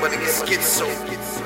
When it gets schizo.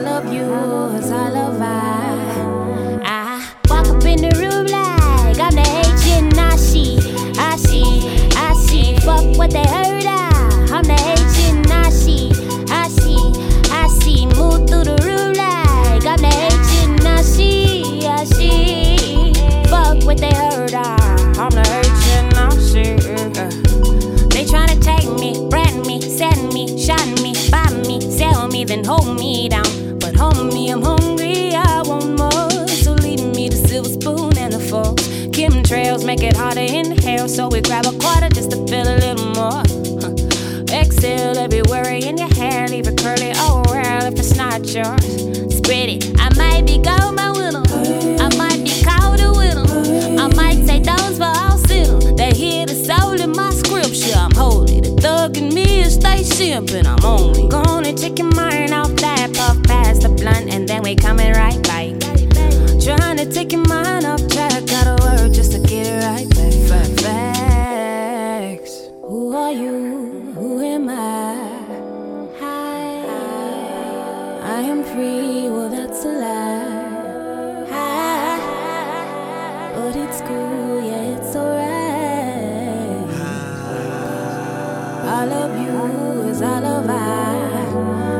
I love you as I love I. I walk up in the room like I'm the agent. I see, I see, I see. Fuck what they heard. I, I'm the agent. I see, I see, I see. Move through the room like I'm the agent. I see, I see. Fuck what they heard. I, I'm the agent. I see. They tryna take me, brand me, send me, shot me, buy me, sell me, then hold me down. But homie, I'm hungry, I want more. So leave me the silver spoon and the fork. Chemtrails make it harder inhale, so we grab a quarter just to feel a little more. Huh. Exhale every worry in your hair, leave it curly. Oh well, if it's not yours, spread it. I might be gold, my winner. I might be colder with 'em. I might say those for all sinners. They hear the soul in my scripture. I'm holy. The thug in me is stay simping. I'm only gonna take your mind off and then we coming right back. Trying to take your mind off track. Got a work just to get it right back. Fa- Facts. Who are you? Who am I? Hi. I am free. Well, that's a lie. Hi. But it's cool. Yeah, it's alright. I love you as I love I. I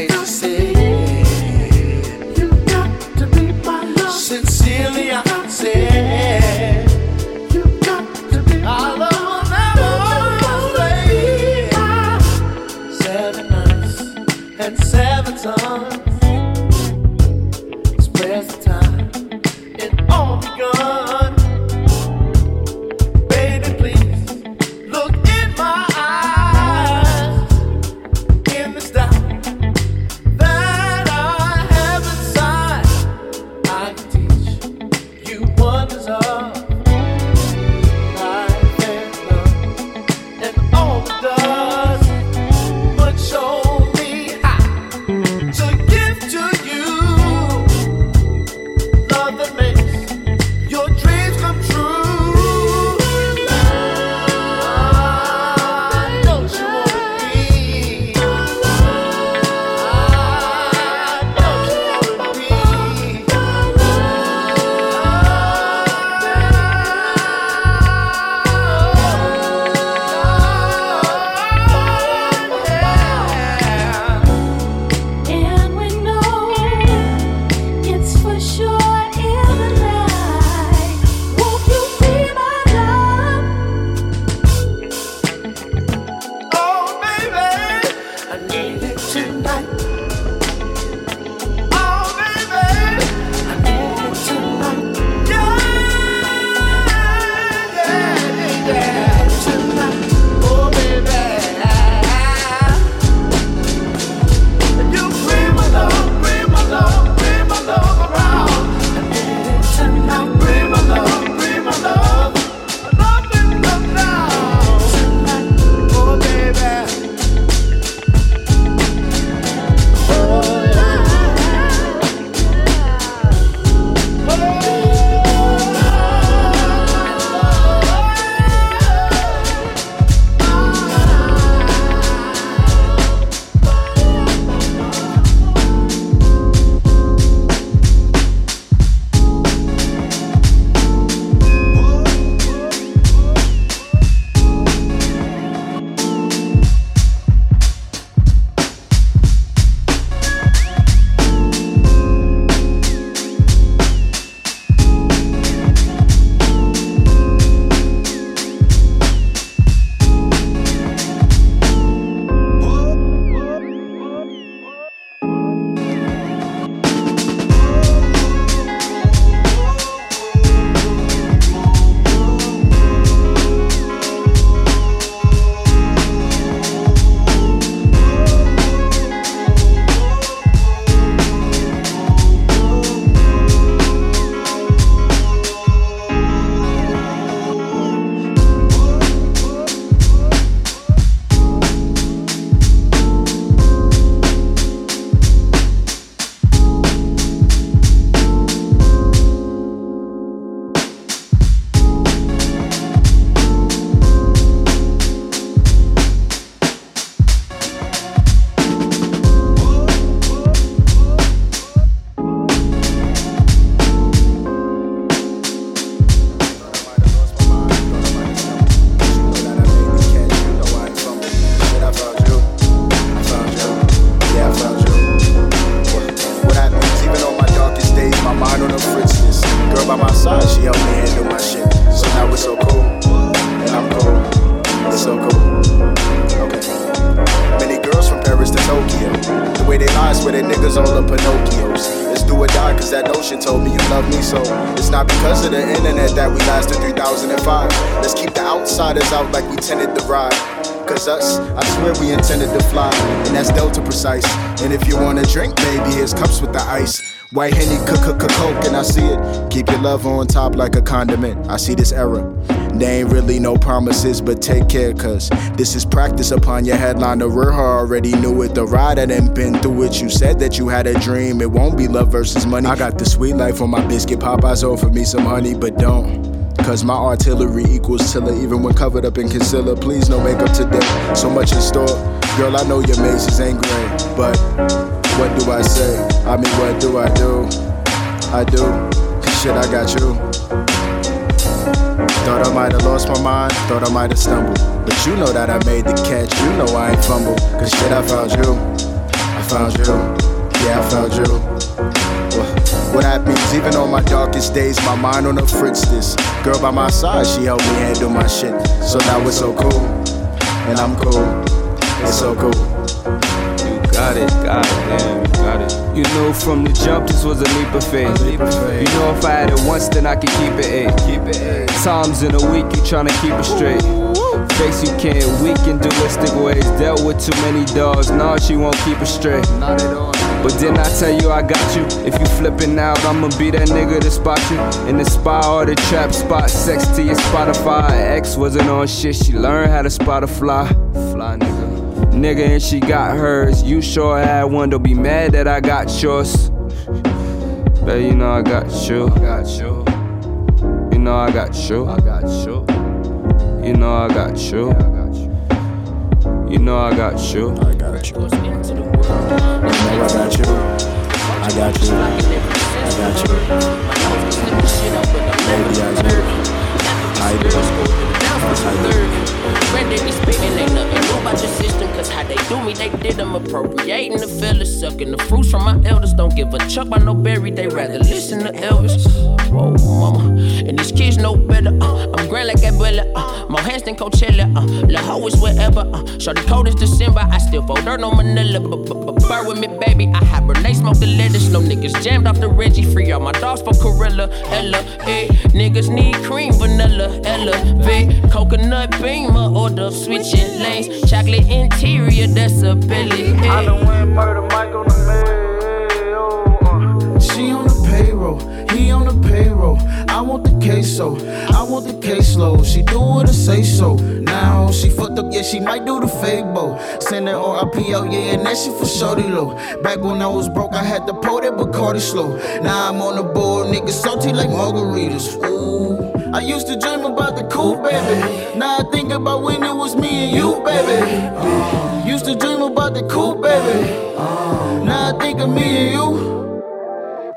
Baby, can't you Us, I swear we intended to fly, and that's Delta precise. And if you wanna drink, baby, here's cups with the ice. White Henny, cook, coke, and I see it. Keep your love on top like a condiment. I see this era. There ain't really no promises, but take care, cause this is practice upon your headline. The her already knew it. The ride hadn't been through it. You said that you had a dream. It won't be love versus money. I got the sweet life on my biscuit. Popeyes offer me some honey, but don't. Cause my artillery equals tiller, even when covered up in concealer. Please no makeup today. So much in store. Girl, I know your mazes ain't great, but what do I say? I mean, what do I do? I do. Shit, I got you. Thought I might have lost my mind, thought I might have stumbled. But you know that I made the catch, you know I ain't fumble. Cause shit, I found you. I found you. Yeah, I found you. What, what happens even on my darkest days? My mind on a fritz this. Girl by my side, she helped me handle my shit. So now it's so cool. And I'm cool. It's so cool. You got it, got it, damn, you got it. You knew from the jump this was a leap of faith. You know if I had it once, then I could keep it eight. Keep it eight. Times in a week, you tryna keep it straight. Face you can't, weak in dualistic ways. Dealt with too many dogs, nah, she won't keep it straight. Not at all. But then I tell you I got you. If you flipping out, I'ma be that nigga to spot you. In the spy or the trap spot, sex to your Spotify. Ex wasn't on shit, she learned how to spot a fly. Fly nigga. Nigga, and she got hers. You sure had one, don't be mad that I got yours. Bet you know I got you. I got you. You know I got you. I got you. You know I got you. You know I got you. I got you. I got you. I got you. I got you. Baby, I do. I do. I do. Red they be spitting, ain't nothing new about your system. Cause how they do me, they did them appropriating the fellas, sucking the fruits from my elders. Don't give a chuck by no berry, they rather listen to Elvis. Whoa, mama. And these kids know better. Uh, I'm grand like Abuela. Uh, more hands than Coachella. Uh, La Ho is wherever. Uh, show the cold is December. I still fold dirt on Manila. Burr with me, baby. I hibernate, smoke the lettuce. No niggas jammed off the Reggie. Free all my dogs for Corilla. Ella, hey. Niggas need cream, vanilla. Elevate. Coconut beamer. Order switching lanes. Chocolate interior, that's a belly. I done went murder Mike on the mail. Uh. She on the payroll, he on the payroll. I want the queso, I want the caseload. She do what I say so. Now she fucked up, yeah, she might do the fable. Send her RIP out, yeah, and that shit for shorty low. Back when I was broke, I had to pour that Bacardi slow. Now I'm on the board, niggas salty like margaritas. Ooh. I used to dream about the cool baby. Now I think about when it was me and you, baby. Uh, used to dream about the cool baby. Uh, now I think of me and you.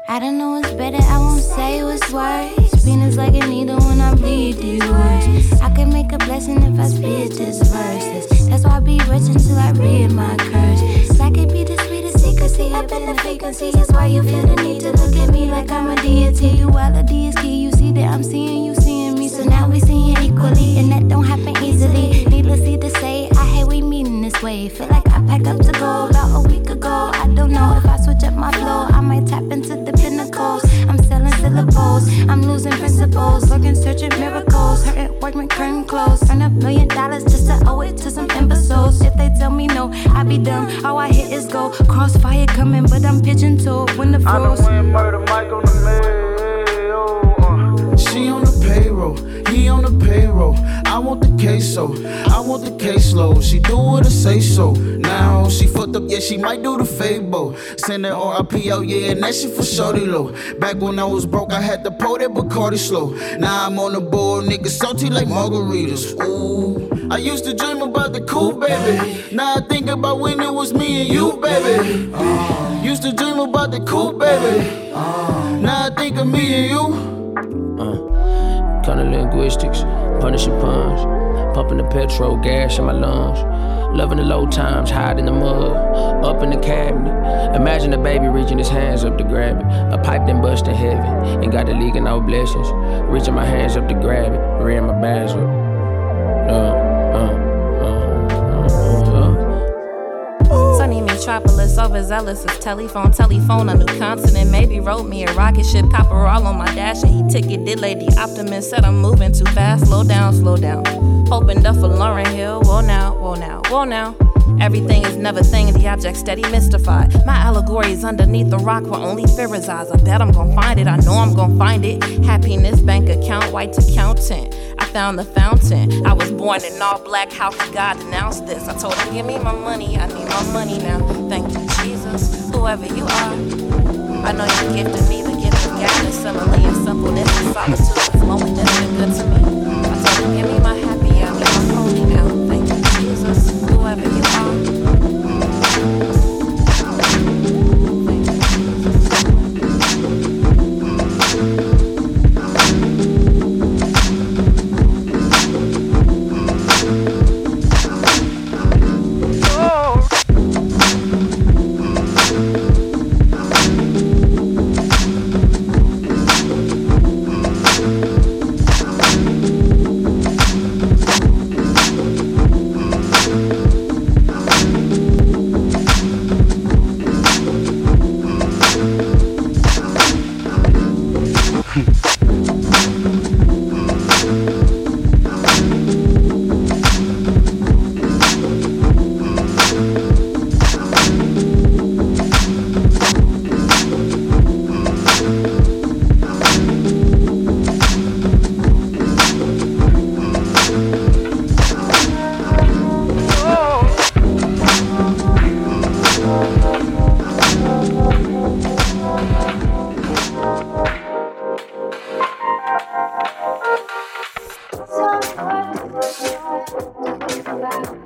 I don't know what's better, I won't say what's worse. Penis like a needle when I bleed these words. I can make a blessing if I spit this verses. That's why I be rich until I read my curse. That could be the sweetest secrecy up in the frequency. That's why you feel the need to look at me like I'm a deity. Duality is key. You see that I'm seeing you seeing me. So now we seeing equally, and that don't happen easily. Needlessly to say, I hate we meeting this way. Feel like I pack up to go about a week ago. I don't know if I switch up my flow, I might tap into the pinnacles. I'm selling syllables, I'm losing principles, looking, searching miracles. Hurting work, my curtain closed. Earn a million dollars just to owe it to some imbeciles. If they tell me no, I be dumb. All I hit is go. Crossfire coming, but I'm pigeon toed when the I done froze. went murder Mike on the mail. Want the queso, I want the caseload. She do what I say so. Now she fucked up, yeah, she might do the fable. Send her RIP out, yeah, and that shit for shorty low. Back when I was broke, I had to pour that Bacardi slow. Now I'm on the board, niggas salty like margaritas. Ooh. I used to dream about the cool baby. Now I think about when it was me and you, baby. Uh, used to dream about the cool baby. Uh, now I think of me and you. Kind of linguistics, punishing puns. Pumping the petrol, gas in my lungs. Loving the low times, hide in the mud, up in the cabinet. Imagine a baby reaching his hands up to grab it. A pipe then bust in heaven, and got the leaking out blessings. Reaching my hands up to grab it, rearing my bags up. Uh, metropolis, overzealous as telephone, telephone, a new continent. Maybe wrote me a rocket ship, copper all on my dash, and he did, Lady Optimist. Said I'm moving too fast, slow down, slow down. Opened up for Lauryn Hill, whoa now, whoa now, whoa now. Everything is never thing, the object steady mystified. My allegory is underneath the rock where only fear resides. I bet I'm gonna find it, I know I'm gonna find it. Happiness, bank account, white accountant. Found the fountain. I was born in all black, how could God announce this? I told him, give me my money, I need my money now. Thank you, Jesus, whoever you are. I know you gifted me the gift of guidance, simile and simpleness and solitude, loneliness been good to me. I told him, give me my happy, I need my holy now. Thank you, Jesus, whoever you are. Special,